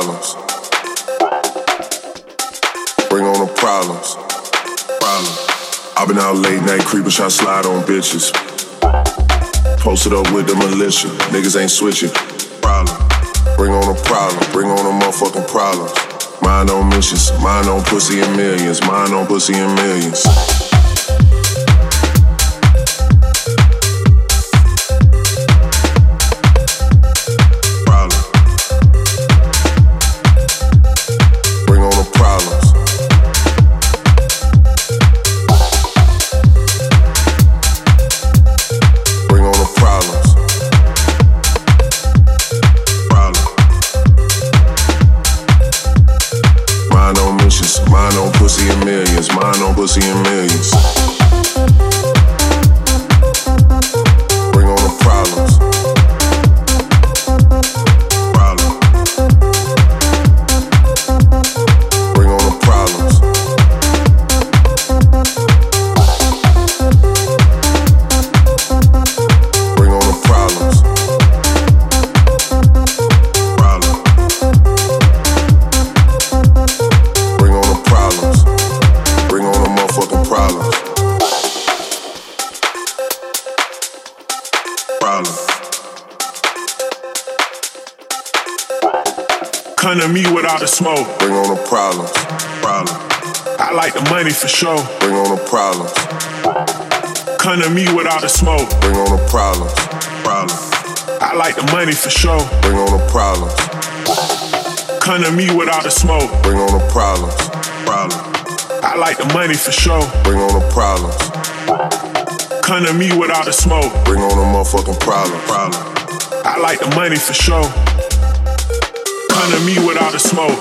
problems. Bring on the problems. Problems. I've been out late night creepin', trying slide on bitches. Posted up with the militia, niggas ain't switching. Problem. Bring on the problem, bring on the motherfucking problems. Mind on missions, mind on pussy and millions, mind on pussy and millions. Pussy and millions. The smoke. Bring on the problems. Problem. I like the money for sure. Bring on the problems. Come to me without the smoke. Bring on the problems. Problem. I like the money for sure. Bring on the problems. Come to me without the smoke. Bring on the problems. Problem. I like the money for sure. Bring on the problems. Come to me without the smoke. Bring on the motherfucking problem. Problem. I like the money for sure hundred me without the smoke.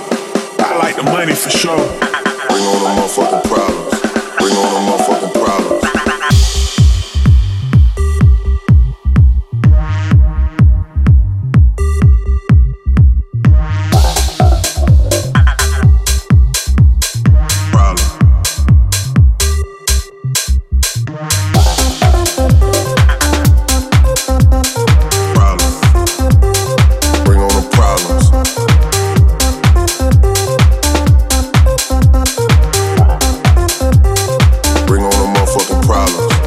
I like the money for sure. Bring on the motherfucking problems. Bring on the motherfucking problems. Problems.